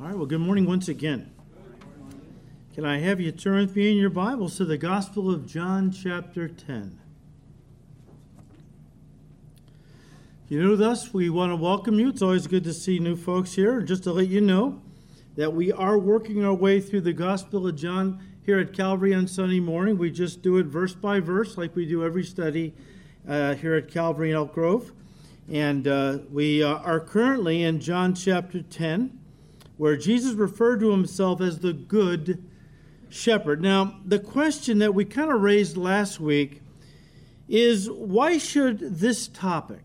All right, well, good morning once again. Can I have you turn with me in your Bibles to the Gospel of John, chapter 10? If you're new with us, we want to welcome you. It's always good to see new folks here. Just to let you know that we are working our way through the Gospel of John here at Calvary on Sunday morning. We just do it verse by verse, like we do every study uh, here at Calvary in Elk Grove. And uh, we uh, are currently in John chapter 10 where Jesus referred to himself as the good shepherd. Now, the question that we kind of raised last week is why should this topic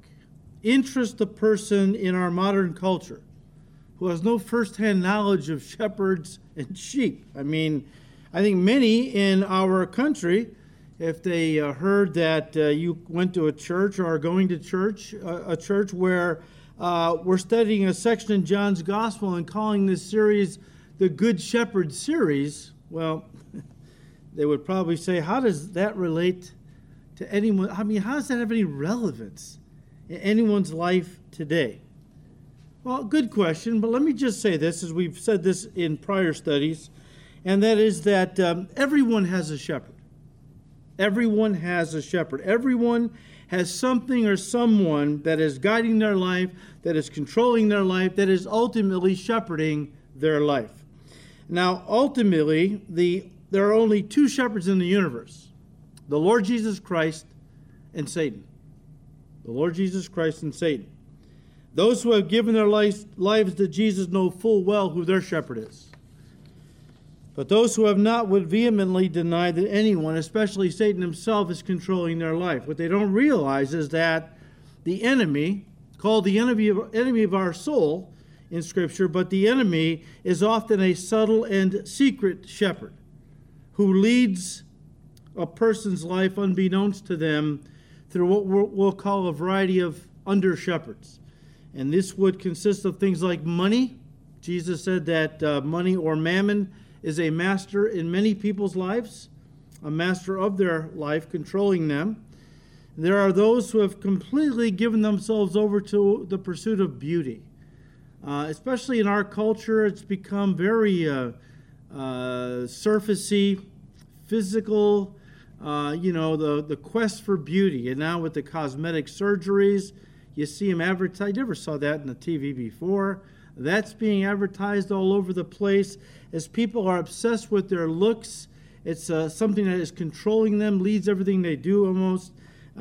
interest a person in our modern culture who has no firsthand knowledge of shepherds and sheep? I mean, I think many in our country, if they uh, heard that uh, you went to a church or are going to church, uh, a church where uh, we're studying a section in John's Gospel and calling this series the Good Shepherd series. Well, they would probably say, how does that relate to anyone? I mean, how does that have any relevance in anyone's life today? Well, good question, but let me just say this, as we've said this in prior studies, and that is that um, everyone has a shepherd. Everyone has a shepherd. Everyone has something or someone that is guiding their life, that is controlling their life, that is ultimately shepherding their life. Now, ultimately, the, there are only two shepherds in the universe the Lord Jesus Christ and Satan. The Lord Jesus Christ and Satan. Those who have given their lives, lives to Jesus know full well who their shepherd is. But those who have not would vehemently deny that anyone, especially Satan himself, is controlling their life. What they don't realize is that the enemy, called the enemy of, enemy of our soul in Scripture, but the enemy is often a subtle and secret shepherd who leads a person's life unbeknownst to them through what we'll call a variety of under shepherds. And this would consist of things like money. Jesus said that uh, money or mammon is a master in many people's lives, a master of their life, controlling them. There are those who have completely given themselves over to the pursuit of beauty. Uh, especially in our culture, it's become very uh, uh, surfacey, physical, uh, you know, the, the quest for beauty. And now with the cosmetic surgeries, you see them advertised. You never saw that in the TV before. That's being advertised all over the place as people are obsessed with their looks. It's uh, something that is controlling them, leads everything they do almost.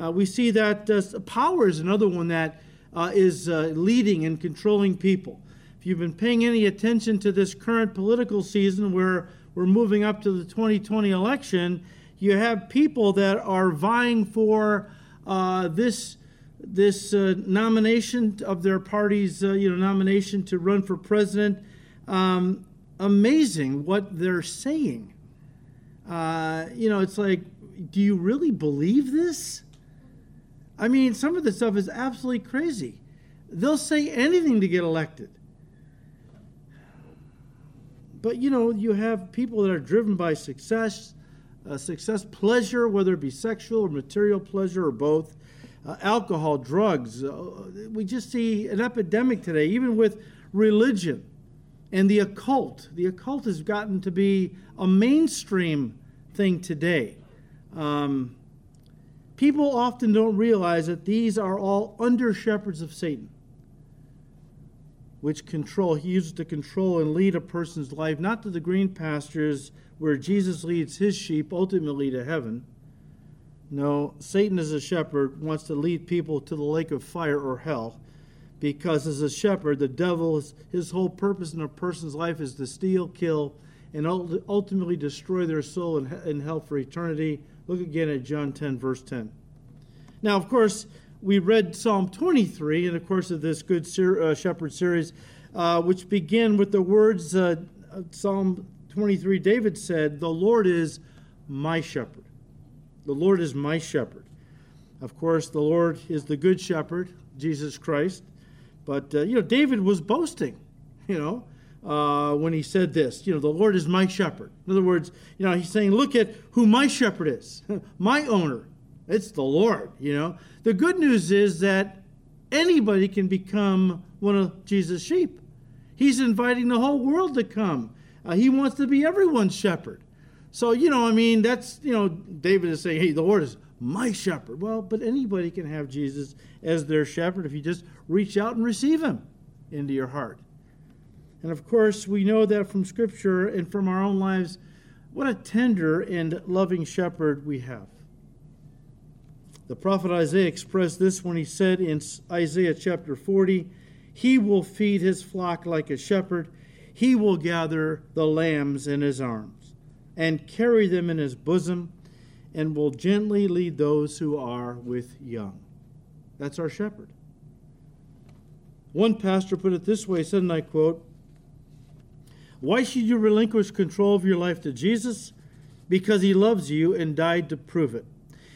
Uh, we see that uh, power is another one that uh, is uh, leading and controlling people. If you've been paying any attention to this current political season where we're moving up to the 2020 election, you have people that are vying for uh, this this uh, nomination of their party's uh, you know nomination to run for president. Um, amazing what they're saying. Uh, you know, it's like, do you really believe this? I mean, some of the stuff is absolutely crazy. They'll say anything to get elected. But you know, you have people that are driven by success, uh, success, pleasure, whether it be sexual or material pleasure or both, uh, alcohol, drugs. Uh, we just see an epidemic today, even with religion and the occult. The occult has gotten to be a mainstream thing today. Um, people often don't realize that these are all under shepherds of Satan, which control, he uses to control and lead a person's life, not to the green pastures where Jesus leads his sheep ultimately to heaven. No, Satan as a shepherd wants to lead people to the lake of fire or hell because as a shepherd, the devil, his whole purpose in a person's life is to steal, kill, and ultimately destroy their soul in, hell for eternity. Look again at John 10, verse 10. Now, of course, we read Psalm 23 in the course of this Good uh, Shepherd series, uh, which begin with the words uh, Psalm 23. David said, The Lord is my shepherd. The Lord is my shepherd. Of course, the Lord is the good shepherd, Jesus Christ. But, uh, you know, David was boasting, you know, uh, when he said this, you know, the Lord is my shepherd. In other words, you know, he's saying, look at who my shepherd is, my owner. It's the Lord, you know. The good news is that anybody can become one of Jesus' sheep. He's inviting the whole world to come. Uh, he wants to be everyone's shepherd. So, you know, I mean, that's, you know, David is saying, hey, the Lord is my shepherd. Well, but anybody can have Jesus as their shepherd if you just reach out and receive him into your heart. And of course, we know that from Scripture and from our own lives, what a tender and loving shepherd we have. The prophet Isaiah expressed this when he said in Isaiah chapter 40, He will feed his flock like a shepherd, he will gather the lambs in his arms and carry them in his bosom and will gently lead those who are with young. That's our shepherd. One pastor put it this way, said, and I quote, Why should you relinquish control of your life to Jesus? Because he loves you and died to prove it.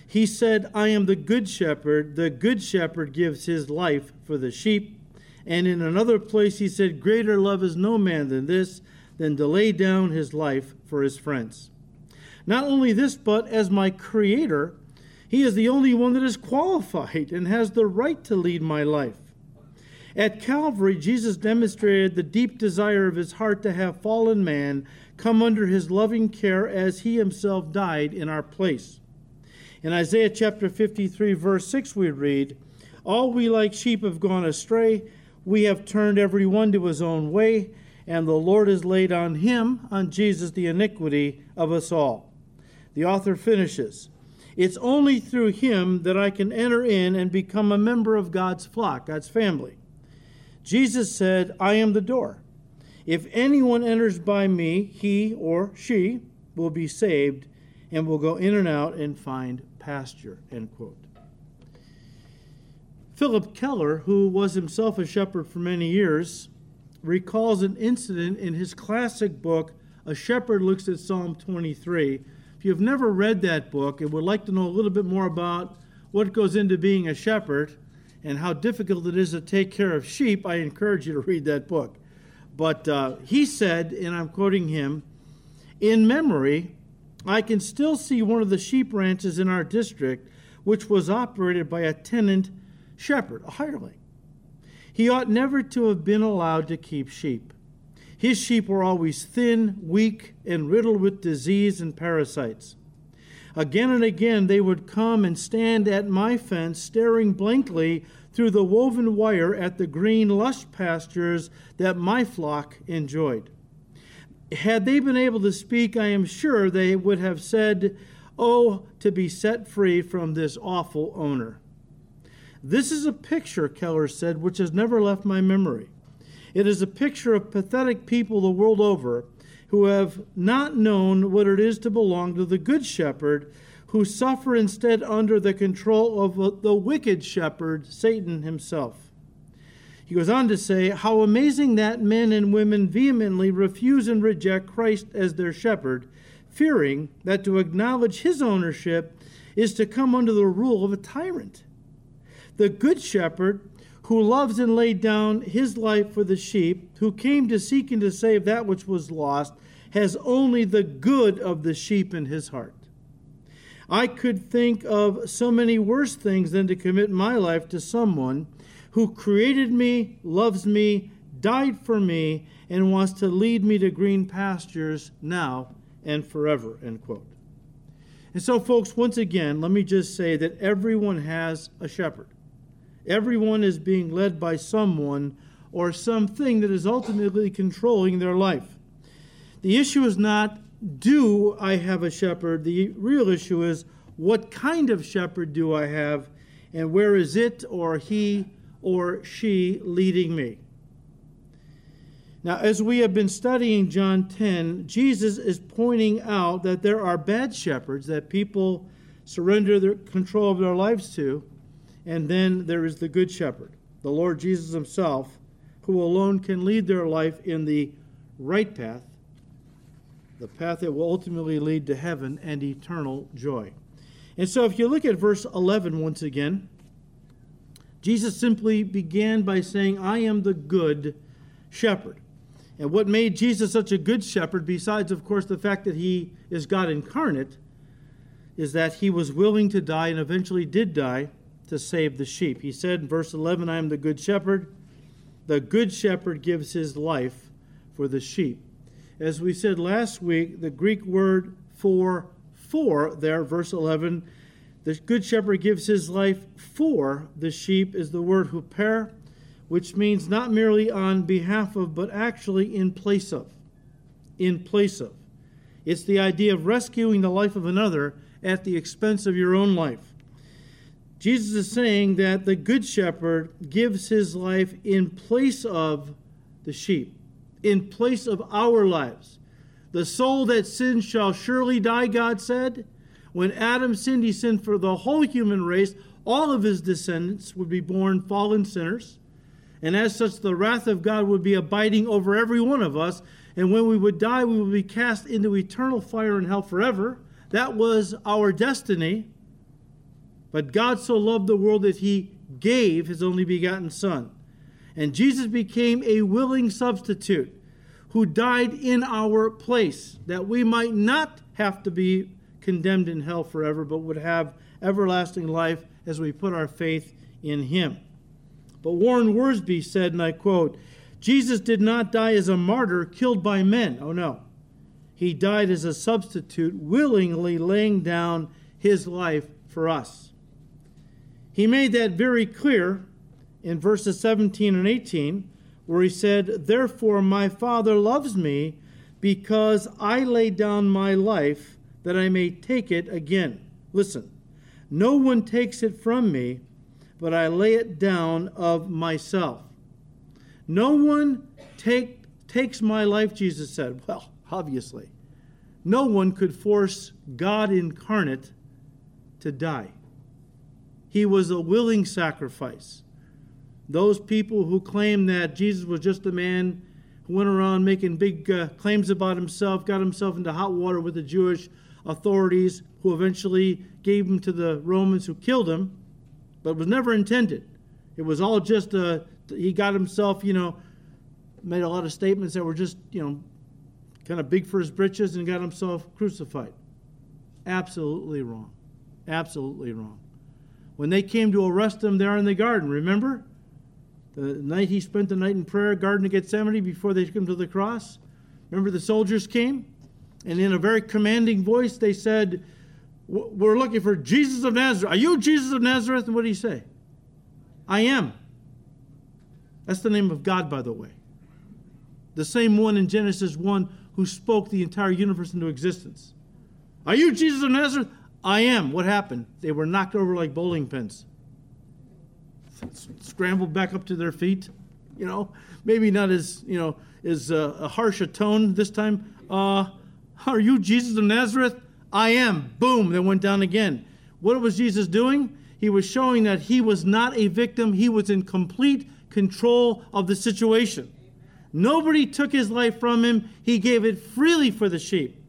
He said, I am the good shepherd. The good shepherd gives his life for the sheep. And in another place, he said, Greater love is no man than this, than to lay down his life for his friends. Not only this, but as my creator, he is the only one that is qualified and has the right to lead my life. At Calvary, Jesus demonstrated the deep desire of his heart to have fallen man come under his loving care as he himself died in our place. In Isaiah chapter 53, verse 6, we read, All we like sheep have gone astray. We have turned every one to his own way, and the Lord has laid on him, on Jesus, the iniquity of us all. The author finishes, It's only through him that I can enter in and become a member of God's flock, God's family. Jesus said, I am the door. If anyone enters by me, he or she will be saved and will go in and out and find pasture. End quote. Phillip Keller, who was himself a shepherd for many years, recalls an incident in his classic book, A Shepherd Looks at Psalm 23. If you've never read that book and would like to know a little bit more about what goes into being a shepherd and how difficult it is to take care of sheep, I encourage you to read that book. But uh, he said, and I'm quoting him, in memory, I can still see one of the sheep ranches in our district, which was operated by a tenant shepherd, a hireling. He ought never to have been allowed to keep sheep. His sheep were always thin, weak, and riddled with disease and parasites. Again and again they would come and stand at my fence, staring blankly through the woven wire at the green, lush pastures that my flock enjoyed. Had they been able to speak, I am sure they would have said, Oh, to be set free from this awful owner. This is a picture, Keller said, which has never left my memory. It is a picture of pathetic people the world over who have not known what it is to belong to the Good Shepherd, who suffer instead under the control of uh, the wicked shepherd, Satan himself. He goes on to say, How amazing that men and women vehemently refuse and reject Christ as their shepherd, fearing that to acknowledge his ownership is to come under the rule of a tyrant. The good shepherd, who loves and laid down his life for the sheep, who came to seek and to save that which was lost, has only the good of the sheep in his heart. I could think of so many worse things than to commit my life to someone who created me, loves me, died for me, and wants to lead me to green pastures now and forever. End quote. And so, folks, once again, let me just say that everyone has a shepherd. Everyone is being led by someone or something that is ultimately controlling their life. The issue is not, do I have a shepherd? The real issue is, what kind of shepherd do I have, and where is it or he or she leading me? Now, as we have been studying John 10, Jesus is pointing out that there are bad shepherds that people surrender the control of their lives to, and then there is the good shepherd, the Lord Jesus himself, who alone can lead their life in the right path, the path that will ultimately lead to heaven and eternal joy. And so, if you look at verse 11 once again, Jesus simply began by saying, I am the good shepherd. And what made Jesus such a good shepherd, besides, of course, the fact that he is God incarnate, is that he was willing to die and eventually did die to save the sheep. He said in verse 11, I am the good shepherd. the good shepherd gives his life for the sheep. As we said last week, the Greek word for for there, verse 11, the good shepherd gives his life for the sheep is the word huper, which means not merely on behalf of, but actually in place of. In place of. It's the idea of rescuing the life of another at the expense of your own life. Jesus is saying that the Good Shepherd gives his life in place of the sheep, in place of our lives. The soul that sins shall surely die, God said. When Adam sinned, he sinned for the whole human race. All of his descendants would be born fallen sinners. And as such, the wrath of God would be abiding over every one of us. And when we would die, we would be cast into eternal fire and hell forever. That was our destiny. But God so loved the world that he gave his only begotten Son. And Jesus became a willing substitute who died in our place, that we might not have to be condemned in hell forever, but would have everlasting life as we put our faith in him. But Warren Wiersbe said, and I quote, Jesus did not die as a martyr killed by men. Oh no. He died as a substitute, willingly laying down his life for us. He made that very clear in verses 17 and 18, where he said, Therefore my Father loves me, because I lay down my life that I may take it again. Listen, no one takes it from me, but I lay it down of myself. No one take, takes my life, Jesus said. Well, obviously. No one could force God incarnate to die. He was a willing sacrifice. Those people who claim that Jesus was just a man who went around making big uh, claims about himself, got himself into hot water with the Jewish authorities, who eventually gave him to the Romans who killed him, but was never intended. It was all just a, uh, he got himself, you know, made a lot of statements that were just, you know, kind of big for his britches and got himself crucified. Absolutely wrong. Absolutely wrong when they came to arrest him there in the garden. Remember? The night he spent the night in prayer, Garden of Gethsemane, before they took him to the cross. Remember the soldiers came? And in a very commanding voice, they said, We're looking for Jesus of Nazareth. Are you Jesus of Nazareth? And what did he say? I am. That's the name of God, by the way. The same one in Genesis 1 who spoke the entire universe into existence. Are you Jesus of Nazareth? I am. What happened? They were knocked over like bowling pins. Scrambled back up to their feet. You know, maybe not as you know as uh, a harsh a tone this time. Uh, are you Jesus of Nazareth? I am. Boom. They went down again. What was Jesus doing? He was showing that he was not a victim. He was in complete control of the situation. Nobody took his life from him. He gave it freely for the sheep.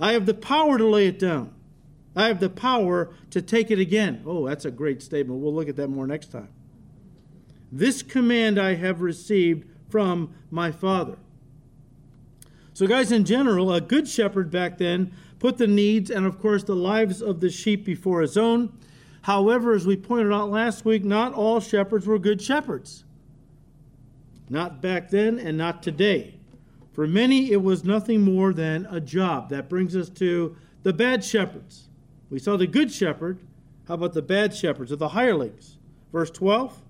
I have the power to lay it down. I have the power to take it again. Oh, that's a great statement. We'll look at that more next time. This command I have received from my Father. So, guys, in general, a good shepherd back then put the needs and, of course, the lives of the sheep before his own. However, as we pointed out last week, not all shepherds were good shepherds. Not back then and not today. For many, it was nothing more than a job. That brings us to the bad shepherds. We saw the good shepherd. How about the bad shepherds or the hirelings? Verse 12.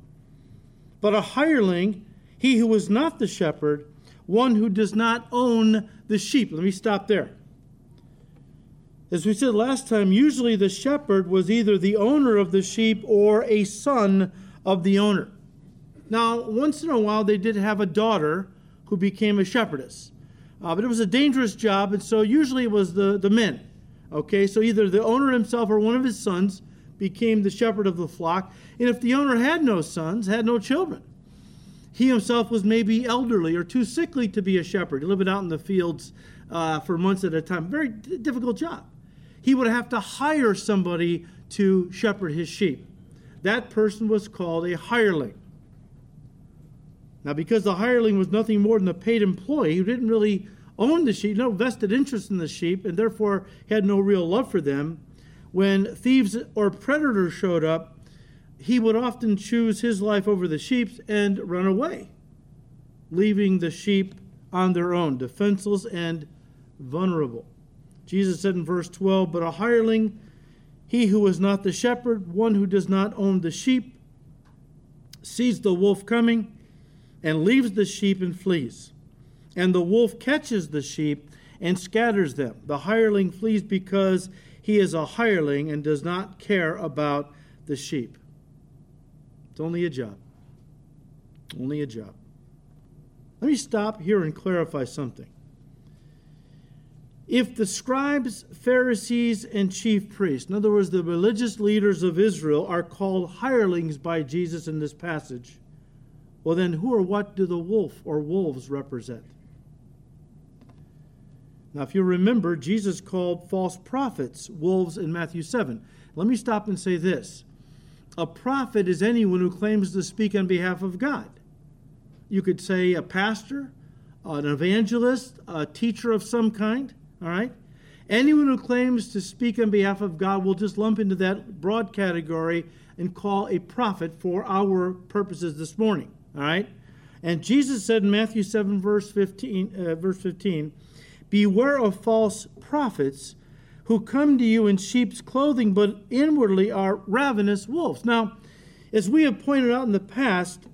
But a hireling, he who is not the shepherd, one who does not own the sheep. Let me stop there. As we said last time, usually the shepherd was either the owner of the sheep or a son of the owner. Now, once in a while, they did have a daughter who became a shepherdess. Uh, but it was a dangerous job, and so usually it was the, the men. Okay, so either the owner himself or one of his sons became the shepherd of the flock. And if the owner had no sons, had no children, he himself was maybe elderly or too sickly to be a shepherd, living out in the fields uh, for months at a time. Very d- difficult job. He would have to hire somebody to shepherd his sheep. That person was called a hireling. Now, because the hireling was nothing more than a paid employee who didn't really own the sheep, no vested interest in the sheep, and therefore had no real love for them, when thieves or predators showed up, he would often choose his life over the sheep's and run away, leaving the sheep on their own, defenseless and vulnerable. Jesus said in verse 12, But a hireling, he who is not the shepherd, one who does not own the sheep, sees the wolf coming and leaves the sheep and flees. And the wolf catches the sheep and scatters them. The hireling flees because he is a hireling and does not care about the sheep. It's only a job. Only a job. Let me stop here and clarify something. If the scribes, Pharisees, and chief priests, in other words, the religious leaders of Israel, are called hirelings by Jesus in this passage, well, then who or what do the wolf or wolves represent? Now, if you remember, Jesus called false prophets wolves in Matthew 7. Let me stop and say this a prophet is anyone who claims to speak on behalf of God. You could say a pastor, an evangelist, a teacher of some kind. All right? Anyone who claims to speak on behalf of God will just lump into that broad category and call a prophet for our purposes this morning. All right? And Jesus said in Matthew 7, verse 15, uh, verse 15 Beware of false prophets who come to you in sheep's clothing, but inwardly are ravenous wolves. Now, as we have pointed out in the past,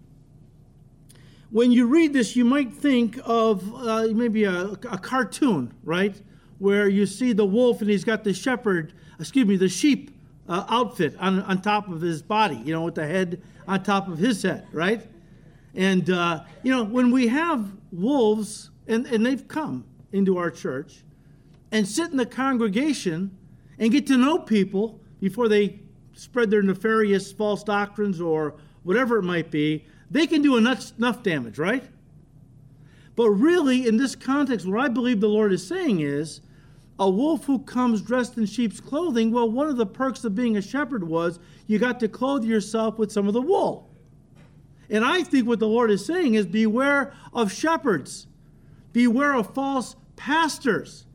when you read this, you might think of uh, maybe a, a cartoon, right? where you see the wolf and he's got the shepherd, excuse me, the sheep uh, outfit on, on top of his body, you know, with the head on top of his head, right? And, uh, you know, when we have wolves, and, and they've come into our church, and sit in the congregation and get to know people before they spread their nefarious false doctrines or whatever it might be, they can do enough, enough damage, right? But really, in this context, what I believe the Lord is saying is a wolf who comes dressed in sheep's clothing, well, one of the perks of being a shepherd was you got to clothe yourself with some of the wool. And I think what the Lord is saying is beware of shepherds, beware of false pastors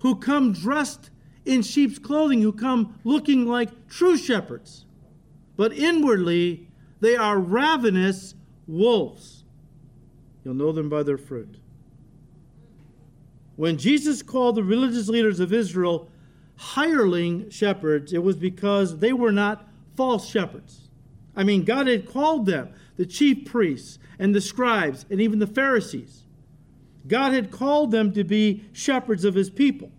who come dressed in sheep's clothing, who come looking like true shepherds. But inwardly, they are ravenous wolves. You'll know them by their fruit. When Jesus called the religious leaders of Israel hireling shepherds, it was because they were not false shepherds. I mean, God had called them, the chief priests and the scribes and even the Pharisees. God had called them to be shepherds of his people.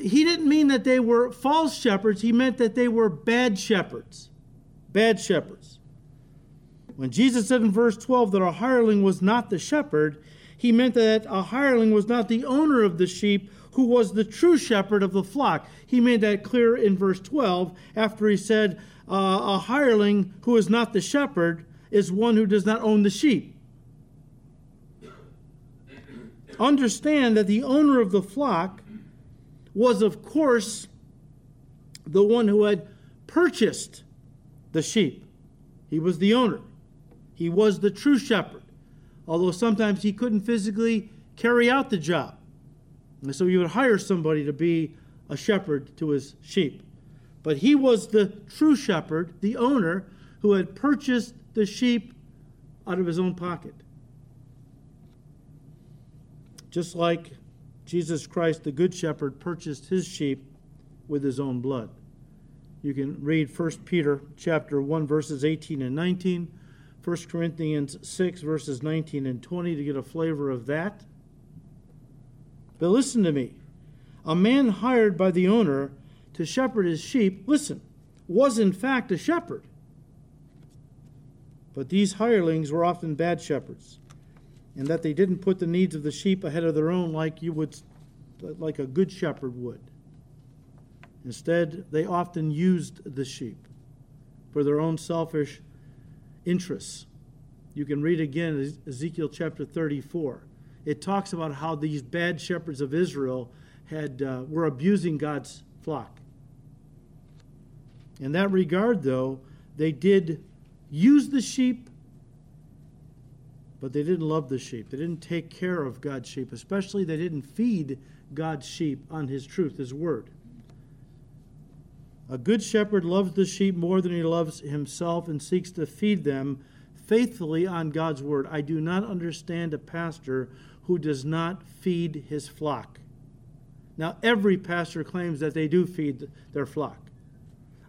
He didn't mean that they were false shepherds, he meant that they were bad shepherds. Bad shepherds. When Jesus said in verse 12 that a hireling was not the shepherd, he meant that a hireling was not the owner of the sheep who was the true shepherd of the flock. He made that clear in verse 12 after he said, uh, A hireling who is not the shepherd is one who does not own the sheep. Understand that the owner of the flock was, of course, the one who had purchased the sheep. He was the owner, he was the true shepherd although sometimes he couldn't physically carry out the job. And so he would hire somebody to be a shepherd to his sheep. But he was the true shepherd, the owner, who had purchased the sheep out of his own pocket. Just like Jesus Christ, the good shepherd, purchased his sheep with his own blood. You can read 1 Peter chapter 1 verses 18 and 19, 1 Corinthians 6, verses 19 and 20 to get a flavor of that. But listen to me. A man hired by the owner to shepherd his sheep, listen, was in fact a shepherd. But these hirelings were often bad shepherds, and that they didn't put the needs of the sheep ahead of their own like you would like a good shepherd would. Instead, they often used the sheep for their own selfish interests. You can read again Ezekiel chapter 34. It talks about how these bad shepherds of Israel had, uh, were abusing God's flock. In that regard, though, they did use the sheep, but they didn't love the sheep. They didn't take care of God's sheep, especially they didn't feed God's sheep on His truth, His word. A good shepherd loves the sheep more than he loves himself and seeks to feed them faithfully on God's word. I do not understand a pastor who does not feed his flock. Now, every pastor claims that they do feed their flock.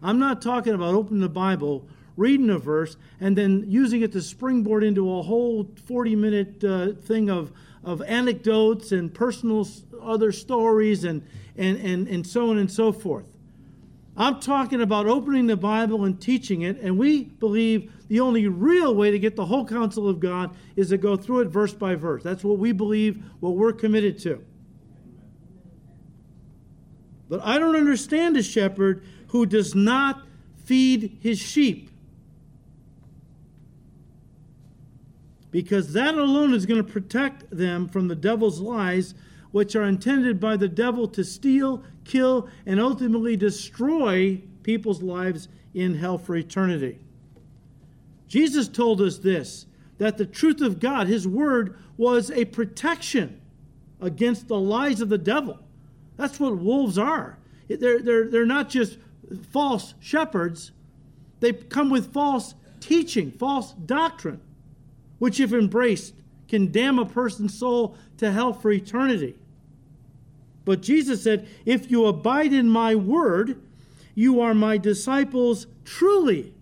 I'm not talking about opening the Bible, reading a verse, and then using it to springboard into a whole 40 minute uh, thing of, of anecdotes and personal other stories and, and, and, and so on and so forth. I'm talking about opening the Bible and teaching it, and we believe the only real way to get the whole counsel of God is to go through it verse by verse. That's what we believe, what we're committed to. But I don't understand a shepherd who does not feed his sheep. Because that alone is going to protect them from the devil's lies which are intended by the devil to steal, kill, and ultimately destroy people's lives in hell for eternity. Jesus told us this that the truth of God, His Word, was a protection against the lies of the devil. That's what wolves are. They're, they're, they're not just false shepherds, they come with false teaching, false doctrine, which, if embraced, can damn a person's soul to hell for eternity. But Jesus said, If you abide in my word, you are my disciples truly,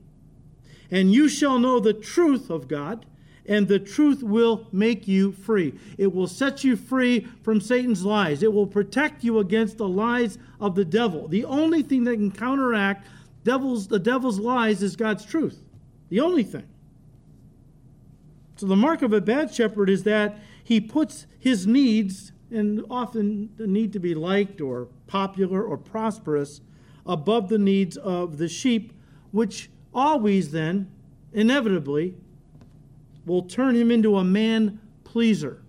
and you shall know the truth of God, and the truth will make you free. It will set you free from Satan's lies. It will protect you against the lies of the devil. The only thing that can counteract devil's, the devil's lies is God's truth. The only thing. So the mark of a bad shepherd is that he puts his needs, and often the need to be liked or popular or prosperous, above the needs of the sheep, which always then, inevitably, will turn him into a man pleaser.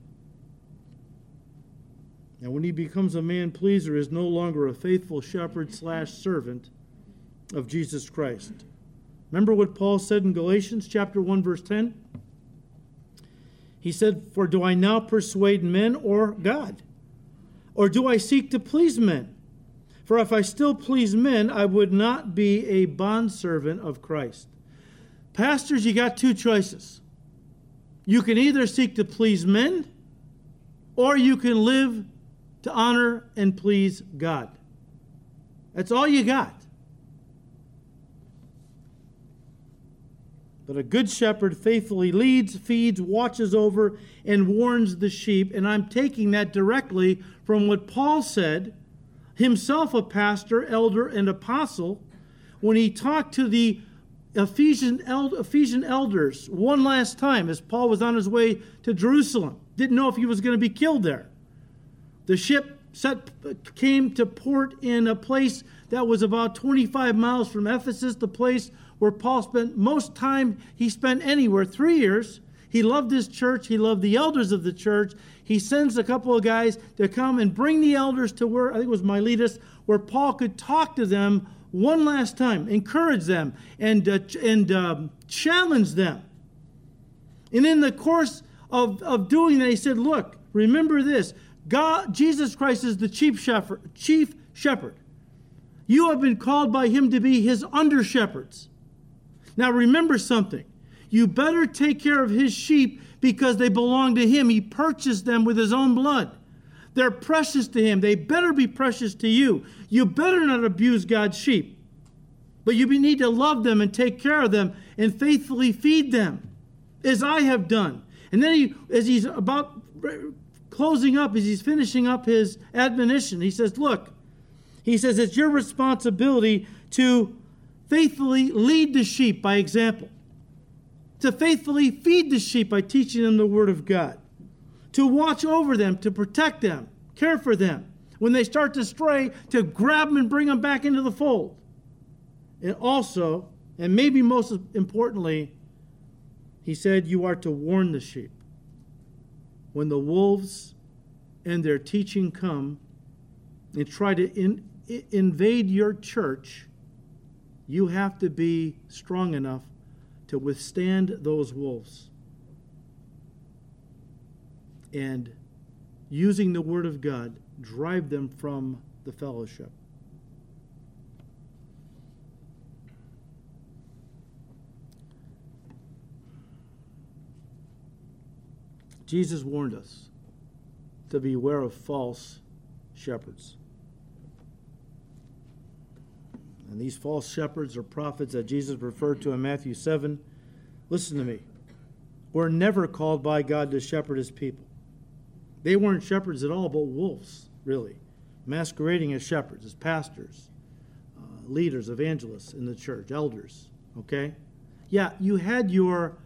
And when he becomes a man pleaser, is no longer a faithful shepherd slash servant of Jesus Christ. Remember what Paul said in Galatians chapter 1 verse 10? He said, For do I now persuade men or God? Or do I seek to please men? For if I still please men, I would not be a bondservant of Christ. Pastors, you got two choices. You can either seek to please men, or you can live to honor and please God. That's all you got. But a good shepherd faithfully leads, feeds, watches over, and warns the sheep. And I'm taking that directly from what Paul said, himself a pastor, elder, and apostle, when he talked to the Ephesian, elders one last time as Paul was on his way to Jerusalem. Didn't know if he was going to be killed there. The ship set, came to port in a place that was about 25 miles from Ephesus, the place where Paul spent most time he spent anywhere, three years. He loved his church. He loved the elders of the church. He sends a couple of guys to come and bring the elders to where, I think it was Miletus, where Paul could talk to them one last time, encourage them, and, uh, and uh, challenge them. And in the course of, of doing that, he said, Look, remember this God, Jesus Christ is the chief shepherd, chief shepherd. You have been called by him to be his under shepherds. Now remember something. You better take care of his sheep because they belong to him. He purchased them with his own blood. They're precious to him. They better be precious to you. You better not abuse God's sheep. But you need to love them and take care of them and faithfully feed them, as I have done. And then he, as he's about closing up, as he's finishing up his admonition, he says, Look, he says, it's your responsibility to faithfully lead the sheep by example, to faithfully feed the sheep by teaching them the Word of God, to watch over them, to protect them, care for them. When they start to stray, to grab them and bring them back into the fold. And also, and maybe most importantly, he said, You are to warn the sheep. When the wolves and their teaching come and try to in, invade your church, you have to be strong enough to withstand those wolves. And using the Word of God, drive them from the fellowship. Jesus warned us to beware of false shepherds. And these false shepherds or prophets that Jesus referred to in Matthew 7, listen to me, were never called by God to shepherd his people. They weren't shepherds at all, but wolves, really, masquerading as shepherds, as pastors, uh, leaders, evangelists in the church, elders, okay? Yeah, you had your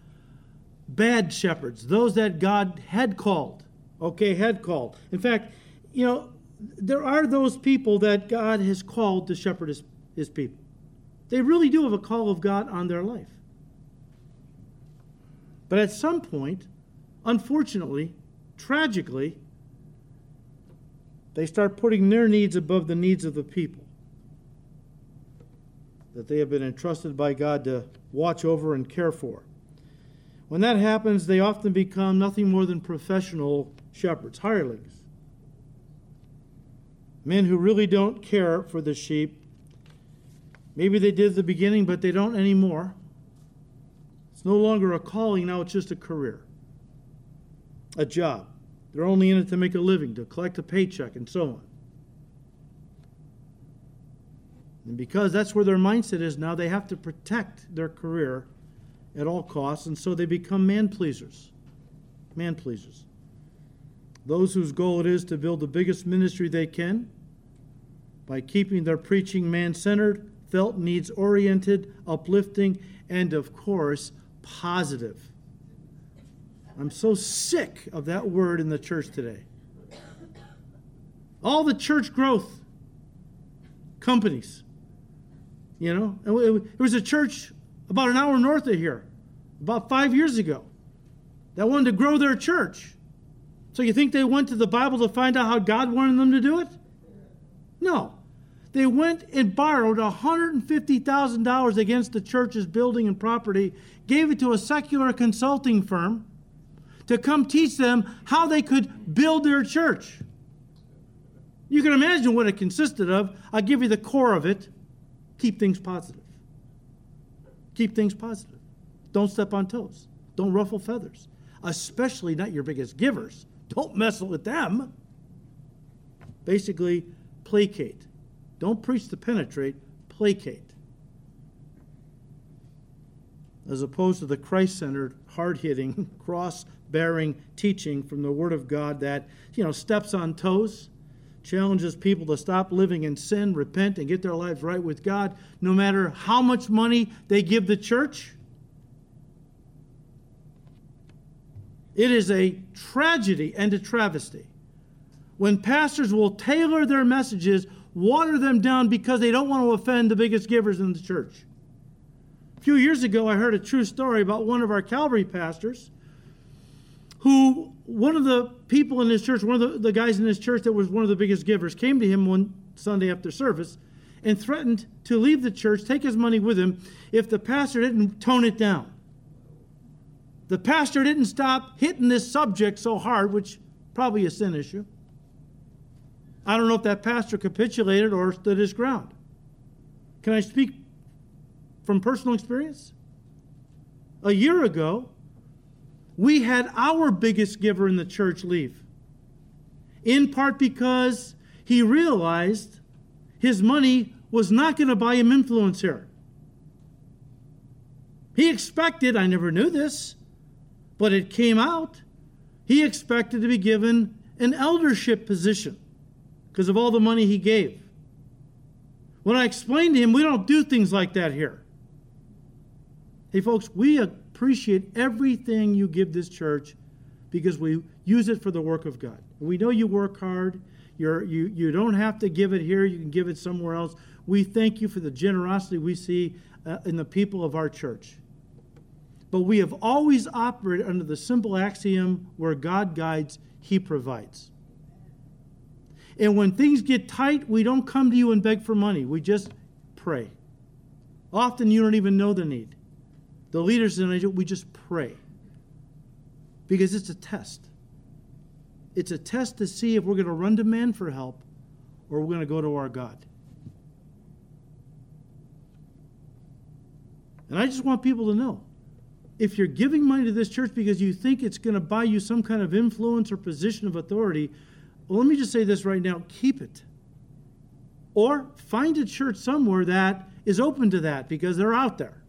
bad shepherds, those that God had called, okay, had called. In fact, you know, there are those people that God has called to shepherd his his people. They really do have a call of God on their life. But at some point, unfortunately, tragically, they start putting their needs above the needs of the people that they have been entrusted by God to watch over and care for. When that happens, they often become nothing more than professional shepherds, hirelings. Men who really don't care for the sheep Maybe they did the beginning, but they don't anymore. It's no longer a calling, now it's just a career, a job. They're only in it to make a living, to collect a paycheck, and so on. And because that's where their mindset is now, they have to protect their career at all costs, and so they become man pleasers. Man pleasers. Those whose goal it is to build the biggest ministry they can by keeping their preaching man centered felt needs oriented, uplifting, and of course, positive. I'm so sick of that word in the church today. All the church growth companies, you know, it was a church about an hour north of here, about five years ago, that wanted to grow their church. So you think they went to the Bible to find out how God wanted them to do it? No. They went and borrowed $150,000 against the church's building and property, gave it to a secular consulting firm to come teach them how they could build their church. You can imagine what it consisted of. I'll give you the core of it. Keep things positive. Keep things positive. Don't step on toes. Don't ruffle feathers, especially not your biggest givers. Don't mess with them. Basically, placate don't preach to penetrate, placate. As opposed to the Christ centered, hard hitting, cross bearing teaching from the Word of God that, you know, steps on toes, challenges people to stop living in sin, repent, and get their lives right with God, no matter how much money they give the church. It is a tragedy and a travesty when pastors will tailor their messages water them down because they don't want to offend the biggest givers in the church. A few years ago, I heard a true story about one of our Calvary pastors who, one of the people in his church, one of the, the guys in his church that was one of the biggest givers, came to him one Sunday after service and threatened to leave the church, take his money with him, if the pastor didn't tone it down. The pastor didn't stop hitting this subject so hard, which probably a sin issue. I don't know if that pastor capitulated or stood his ground. Can I speak from personal experience? A year ago, we had our biggest giver in the church leave, in part because he realized his money was not going to buy him influence here. He expected, I never knew this, but it came out, he expected to be given an eldership position because of all the money he gave. When I explained to him, we don't do things like that here. Hey, folks, we appreciate everything you give this church because we use it for the work of God. We know you work hard. You're, you, you don't have to give it here, you can give it somewhere else. We thank you for the generosity we see uh, in the people of our church. But we have always operated under the simple axiom where God guides, He provides. And when things get tight, we don't come to you and beg for money. We just pray. Often you don't even know the need. The leaders in Egypt, we just pray. Because it's a test. It's a test to see if we're going to run to man for help or we're going to go to our God. And I just want people to know if you're giving money to this church because you think it's going to buy you some kind of influence or position of authority, well, let me just say this right now keep it. Or find a church somewhere that is open to that because they're out there.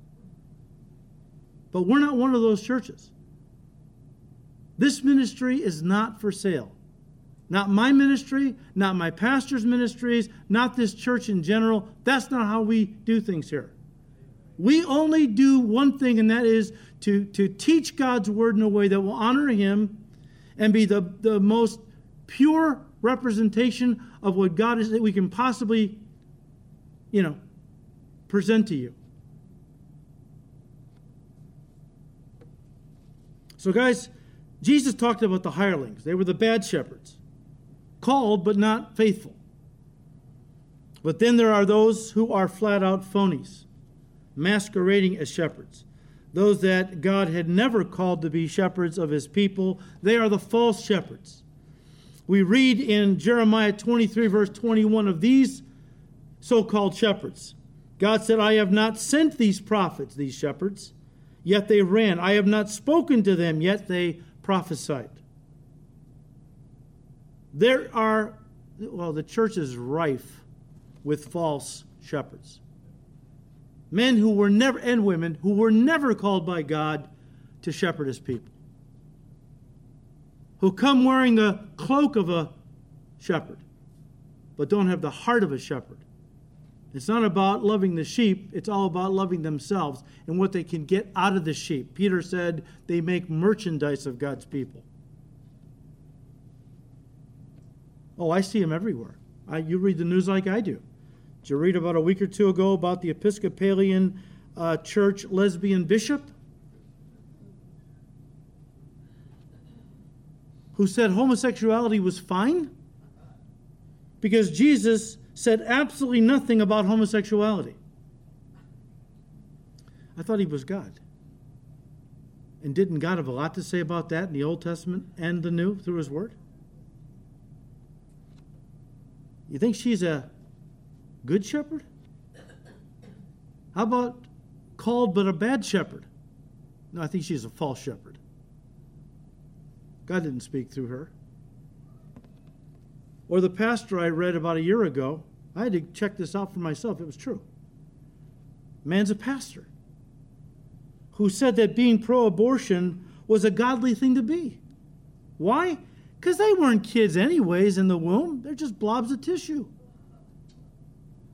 But we're not one of those churches. This ministry is not for sale. Not my ministry, not my pastor's ministries, not this church in general. That's not how we do things here. We only do one thing, and that is to, to teach God's word in a way that will honor Him and be the, the most pure representation of what God is that we can possibly, you know, present to you. So, guys, Jesus talked about the hirelings. They were the bad shepherds, called but not faithful. But then there are those who are flat out phonies, masquerading as shepherds. Those that God had never called to be shepherds of his people, they are the false shepherds. We read in Jeremiah 23, verse 21, of these so called shepherds. God said, I have not sent these prophets, these shepherds, yet they ran. I have not spoken to them, yet they prophesied. There are, well, the church is rife with false shepherds. Men who were never, and women who were never called by God to shepherd his people. Who come wearing the cloak of a shepherd, but don't have the heart of a shepherd. It's not about loving the sheep, it's all about loving themselves and what they can get out of the sheep. Peter said they make merchandise of God's people. Oh, I see them everywhere. I, you read the news like I do. Did you read about a week or two ago about the Episcopalian uh, church lesbian bishop who said homosexuality was fine? Because Jesus said absolutely nothing about homosexuality. I thought he was God. And didn't God have a lot to say about that in the Old Testament and the New through his word? You think she's a good shepherd? How about called but a bad shepherd? No, I think she's a false shepherd. God didn't speak through her. Or the pastor I read about a year ago, I had to check this out for myself. It was true. Man's a pastor who said that being pro abortion was a godly thing to be. Why? Because they weren't kids, anyways, in the womb. They're just blobs of tissue.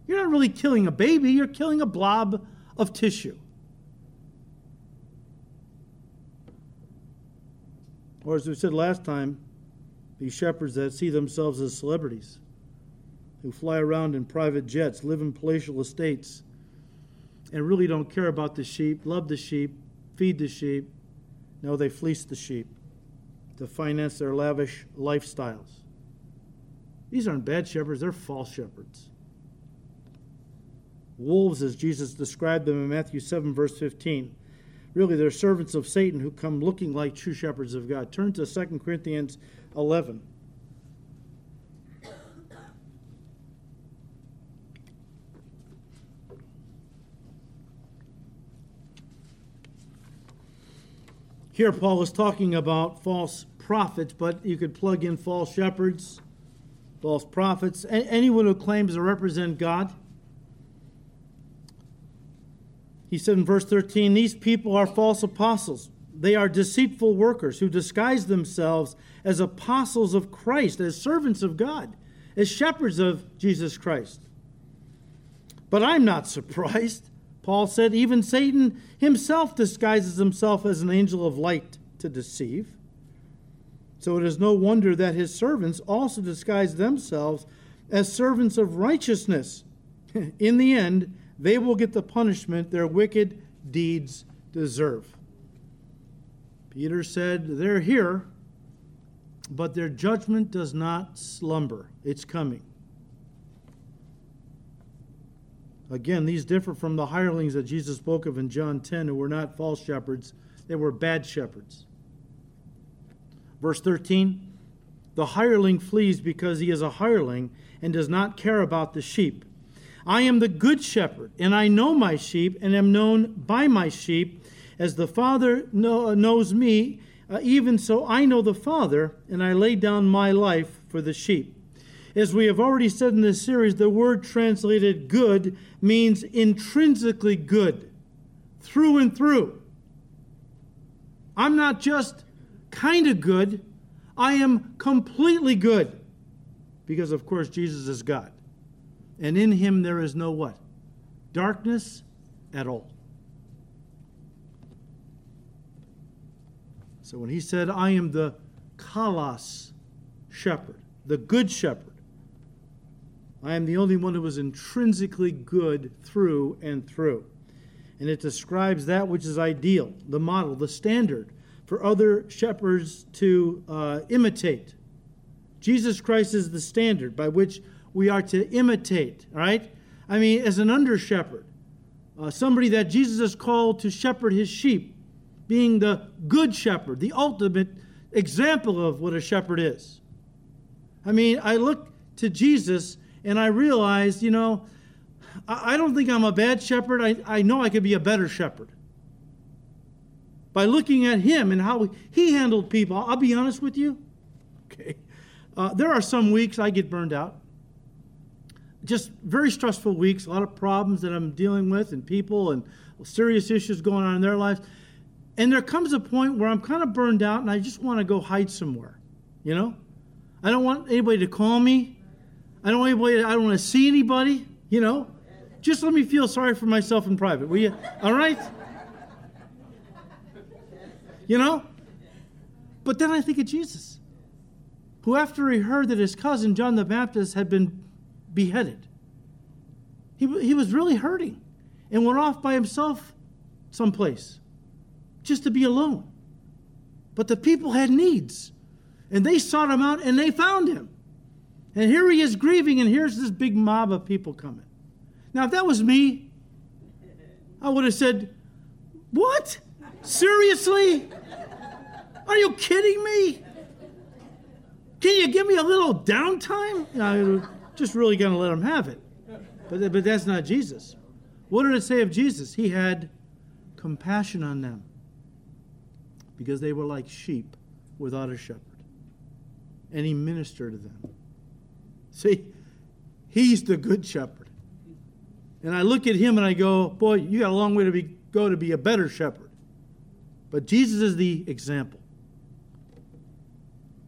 You're not really killing a baby, you're killing a blob of tissue. Or, as we said last time, these shepherds that see themselves as celebrities, who fly around in private jets, live in palatial estates, and really don't care about the sheep, love the sheep, feed the sheep. No, they fleece the sheep to finance their lavish lifestyles. These aren't bad shepherds, they're false shepherds. Wolves, as Jesus described them in Matthew 7, verse 15. Really, they're servants of Satan who come looking like true shepherds of God. Turn to 2 Corinthians 11. Here, Paul is talking about false prophets, but you could plug in false shepherds, false prophets, anyone who claims to represent God. He said in verse 13, These people are false apostles they are deceitful workers who disguise themselves as apostles of Christ, as servants of God, as shepherds of Jesus Christ. But I'm not surprised. Paul said, even Satan himself disguises himself as an angel of light to deceive. So it is no wonder that his servants also disguise themselves as servants of righteousness. In the end, they will get the punishment their wicked deeds deserve. Peter said, They're here, but their judgment does not slumber. It's coming. Again, these differ from the hirelings that Jesus spoke of in John 10, who were not false shepherds, they were bad shepherds. Verse 13 The hireling flees because he is a hireling and does not care about the sheep. I am the good shepherd, and I know my sheep, and am known by my sheep As the Father know, knows me, uh, even so I know the Father, and I lay down my life for the sheep. As we have already said in this series, the word translated good means intrinsically good, through and through. I'm not just kind of good, I am completely good. Because, of course, Jesus is God. And in him there is no what? Darkness at all. So when he said, I am the kalos shepherd, the good shepherd, I am the only one who is intrinsically good through and through. And it describes that which is ideal, the model, the standard for other shepherds to uh, imitate. Jesus Christ is the standard by which we are to imitate, right? I mean, as an under shepherd, uh, somebody that Jesus has called to shepherd his sheep, being the good shepherd, the ultimate example of what a shepherd is. I mean, I look to Jesus and I realize, you know, I, I don't think I'm a bad shepherd. I, I know I could be a better shepherd by looking at him and how he handled people. I'll be honest with you. Okay. Uh, there are some weeks I get burned out. Just very stressful weeks, a lot of problems that I'm dealing with, and people, and serious issues going on in their lives. And there comes a point where I'm kind of burned out and I just want to go hide somewhere. You know? I don't want anybody to call me. I don't want anybody, I don't want to see anybody, you know? Just let me feel sorry for myself in private, will you? All right? You know? But then I think of Jesus, who, after he heard that his cousin John the Baptist had been beheaded, he, he was really hurting and went off by himself someplace just to be alone. But the people had needs, and they sought him out and they found him. And here he is grieving, and here's this big mob of people coming. Now, if that was me, I would have said, What? Seriously? Are you kidding me? Can you give me a little downtime? Just really going to let them have it. But, but that's not Jesus. What did it say of Jesus? He had compassion on them because they were like sheep without a shepherd. And he ministered to them. See, he's the good shepherd. And I look at him and I go, boy, you got a long way to be, go to be a better shepherd. But Jesus is the example.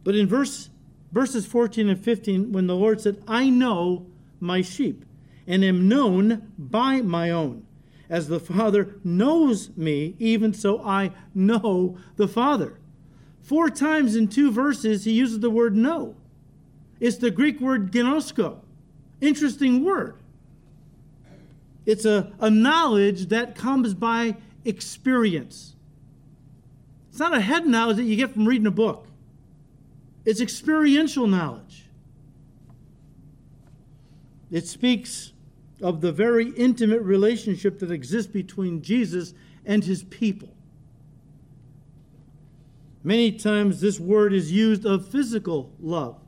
But in verse verses 14 and 15, when the Lord said, I know my sheep, and am known by my own. As the Father knows me, even so I know the Father. Four times in two verses, he uses the word know. It's the Greek word gnosko. Interesting word. It's a, a knowledge that comes by experience. It's not a head knowledge that you get from reading a book. It's experiential knowledge. It speaks of the very intimate relationship that exists between Jesus and his people. Many times this word is used of physical love.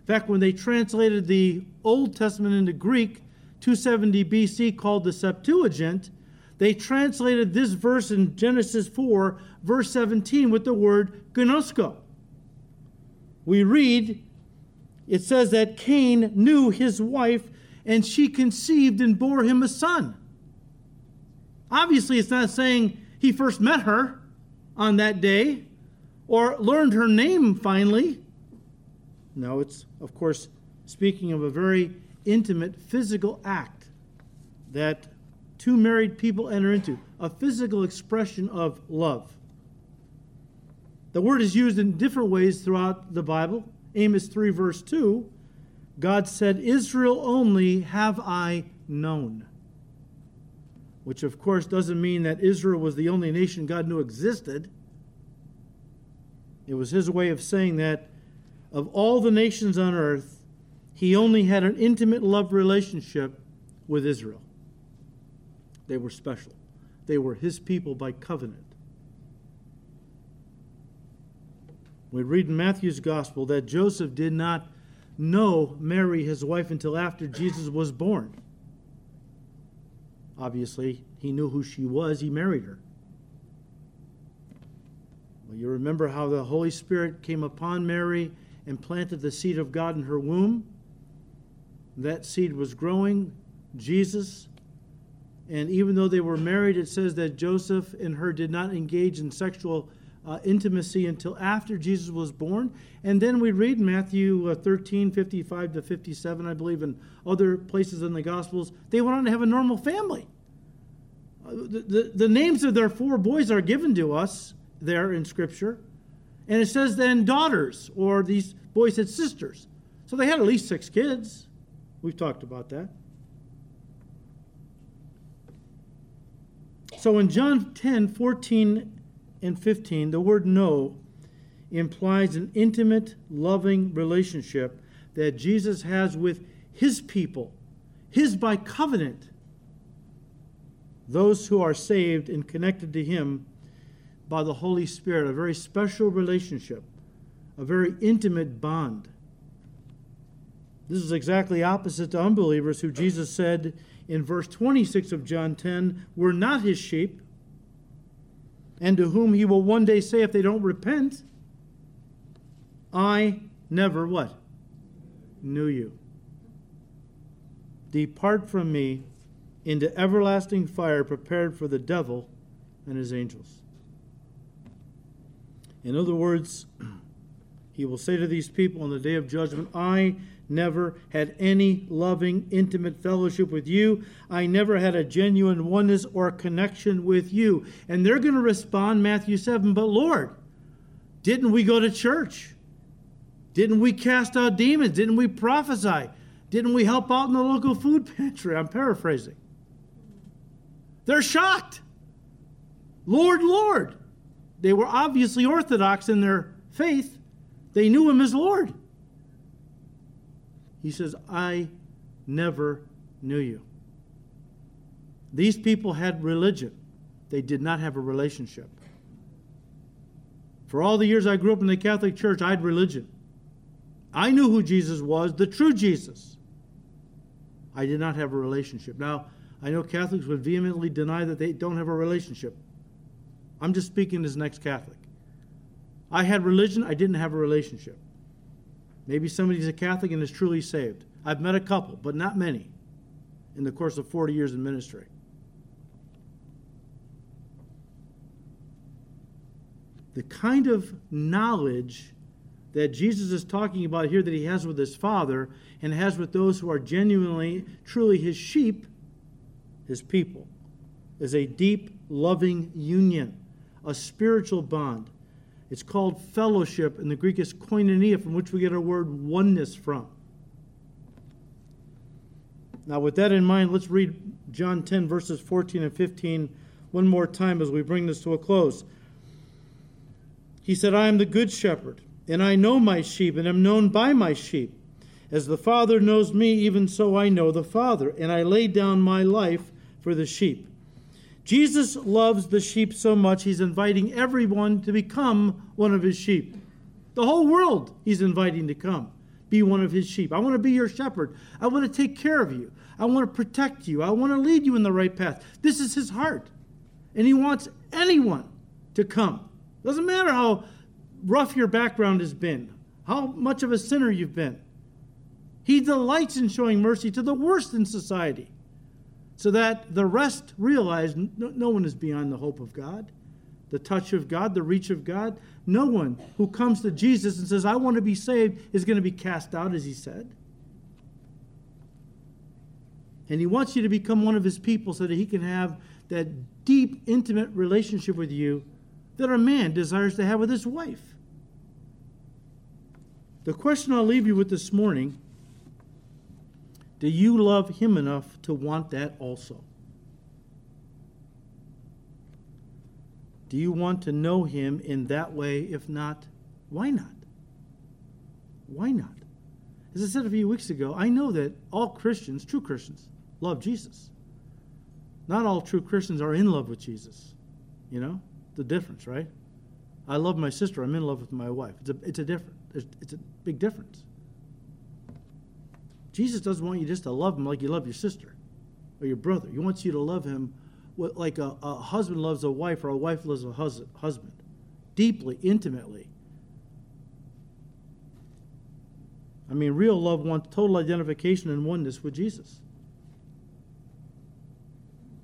In fact, when they translated the Old Testament into Greek, 270 BC, called the Septuagint, they translated this verse in Genesis 4, verse 17, with the word gnosko we read, it says that Cain knew his wife and she conceived and bore him a son. Obviously, it's not saying he first met her on that day or learned her name finally. No, it's, of course, speaking of a very intimate physical act that two married people enter into, a physical expression of love. The word is used in different ways throughout the Bible. Amos 3, verse 2, God said, Israel only have I known. Which, of course, doesn't mean that Israel was the only nation God knew existed. It was his way of saying that of all the nations on earth, he only had an intimate love relationship with Israel. They were special, they were his people by covenant. We read in Matthew's gospel that Joseph did not know Mary, his wife, until after Jesus was born. Obviously, he knew who she was, he married her. Well, you remember how the Holy Spirit came upon Mary and planted the seed of God in her womb. That seed was growing, Jesus. And even though they were married, it says that Joseph and her did not engage in sexual uh, intimacy until after Jesus was born. And then we read Matthew uh, 13, 55 to 57, I believe, and other places in the Gospels, they went on to have a normal family. Uh, the, the, the names of their four boys are given to us there in Scripture. And it says then daughters, or these boys had sisters. So they had at least six kids. We've talked about that. So in John 10, 14 and 15, the word know implies an intimate, loving relationship that Jesus has with his people, his by covenant, those who are saved and connected to him by the Holy Spirit, a very special relationship, a very intimate bond. This is exactly opposite to unbelievers who Jesus said in verse 26 of John 10 were not his sheep, and to whom he will one day say if they don't repent, I never what? Knew you. Depart from me into everlasting fire prepared for the devil and his angels. In other words, he will say to these people on the day of judgment, I never had any loving, intimate fellowship with you. I never had a genuine oneness or connection with you. And they're going to respond, Matthew 7, but Lord, didn't we go to church? Didn't we cast out demons? Didn't we prophesy? Didn't we help out in the local food pantry? I'm paraphrasing. They're shocked. Lord, Lord. They were obviously orthodox in their faith. They knew him as Lord. He says, I never knew you. These people had religion, they did not have a relationship. For all the years I grew up in the Catholic Church, I had religion. I knew who Jesus was, the true Jesus. I did not have a relationship. Now, I know Catholics would vehemently deny that they don't have a relationship. I'm just speaking as an ex Catholic. I had religion, I didn't have a relationship. Maybe somebody's a Catholic and is truly saved. I've met a couple, but not many in the course of 40 years in ministry. The kind of knowledge that Jesus is talking about here that he has with his Father and has with those who are genuinely, truly his sheep, his people, is a deep, loving union a spiritual bond. It's called fellowship. and the Greek, is koinonia, from which we get our word oneness from. Now, with that in mind, let's read John 10, verses 14 and 15 one more time as we bring this to a close. He said, I am the good shepherd, and I know my sheep, and am known by my sheep. As the Father knows me, even so I know the Father, and I lay down my life for the sheep. Jesus loves the sheep so much, he's inviting everyone to become one of his sheep. The whole world he's inviting to come, be one of his sheep. I want to be your shepherd. I want to take care of you. I want to protect you. I want to lead you in the right path. This is his heart. And he wants anyone to come. Doesn't matter how rough your background has been, how much of a sinner you've been. He delights in showing mercy to the worst in society so that the rest realize no, no, one is beyond the hope of God, the touch of God, the reach of God. No one who comes to Jesus and says, I want to be saved, is going to be cast out, as he said. And he wants you to become one of his people so that he can have that deep, intimate relationship with you that a man desires to have with his wife. The question I'll leave you with this morning do you love Him enough to want that also? Do you want to know Him in that way? If not, why not? Why not? As I said a few weeks ago, I know that all Christians, true Christians, love Jesus. Not all true Christians are in love with Jesus. You know, the difference, right? I love my sister. I'm in love with my wife. It's a, it's a different. It's a big difference. Jesus doesn't want you just to love him like you love your sister or your brother. He wants you to love him like a, a husband loves a wife or a wife loves a hus- husband. deeply, intimately. I mean, real love wants total identification and oneness with Jesus.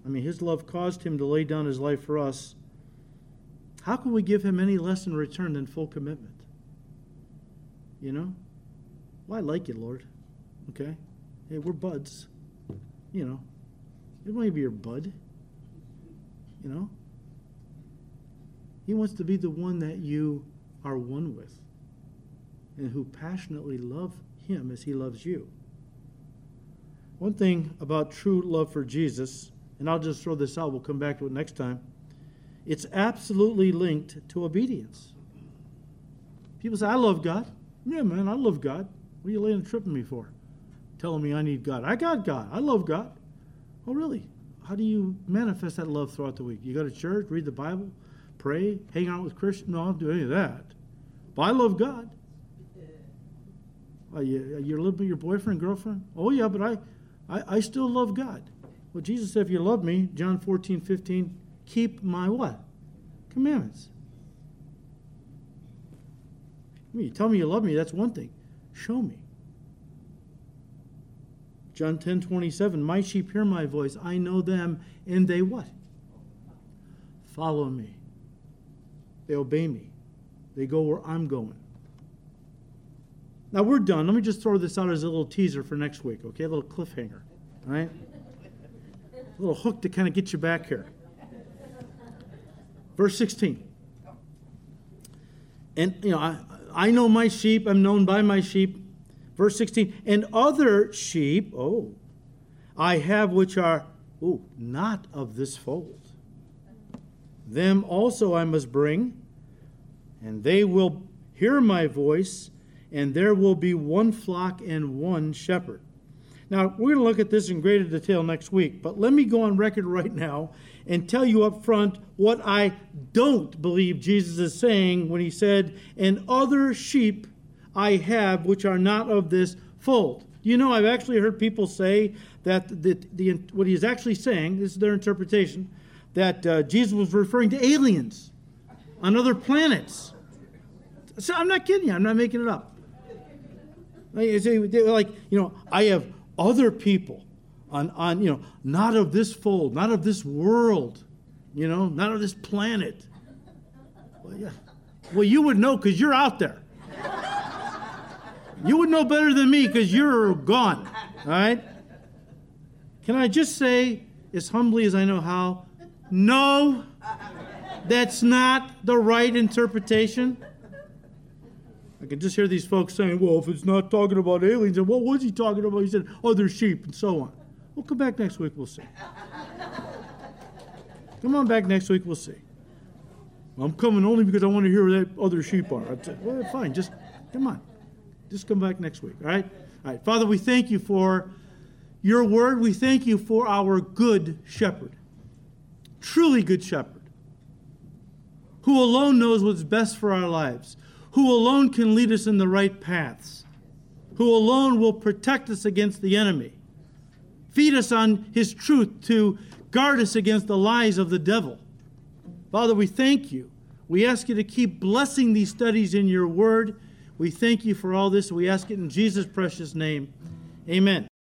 I mean, his love caused him to lay down his life for us. How can we give him any less in return than full commitment? You know? Well, I like you, Lord. Okay? Hey, we're buds. You know, want to be your bud. You know? He wants to be the one that you are one with and who passionately love him as he loves you. One thing about true love for Jesus, and I'll just throw this out, we'll come back to it next time. It's absolutely linked to obedience. People say, I love God. Yeah, man, I love God. What are you laying tripping me for? Telling me I need God. I got God. I love God. Oh, really? How do you manifest that love throughout the week? You go to church, read the Bible, pray, hang out with Christians? No, I don't do any of that. But I love God. Are you, you're living with your boyfriend, girlfriend? Oh, yeah, but I, I, I still love God. Well, Jesus said, if you love me, John 14, 15, keep my what? Commandments. I mean, you tell me you love me, that's one thing. Show me. John 10 27, my sheep hear my voice. I know them, and they what? Follow me. They obey me. They go where I'm going. Now we're done. Let me just throw this out as a little teaser for next week, okay? A little cliffhanger, all right? A little hook to kind of get you back here. Verse 16. And, you know, I, I know my sheep, I'm known by my sheep. Verse 16, and other sheep, oh, I have which are, oh, not of this fold. Them also I must bring, and they will hear my voice, and there will be one flock and one shepherd. Now, we're going to look at this in greater detail next week, but let me go on record right now and tell you up front what I don't believe Jesus is saying when he said, And other sheep I have which are not of this fold. You know, I've actually heard people say that the, the, what he's actually saying, this is their interpretation, that uh, Jesus was referring to aliens on other planets. So I'm not kidding you, I'm not making it up. Like, you know, I have other people on, on, you know, not of this fold, not of this world, you know, not of this planet. Well, yeah. Well, you would know because you're out there. You would know better than me because you're gone. All right? Can I just say, as humbly as I know how, no, that's not the right interpretation? I can just hear these folks saying, well, if it's not talking about aliens, then what was he talking about? He said, other sheep and so on. We'll come back next week, we'll see. come on back next week, we'll see. I'm coming only because I want to hear where that other sheep are. Say, well, fine, just come on. Just come back next week, all right? All right. Father, we thank you for your word. We thank you for our good shepherd, truly good shepherd, who alone knows what's best for our lives who alone can lead us in the right paths, who alone will protect us against the enemy, feed us on his truth to guard us against the lies of the devil. Father, we thank you. We ask you to keep blessing these studies in your word. We thank you for all this. We ask it in Jesus' precious name. Amen.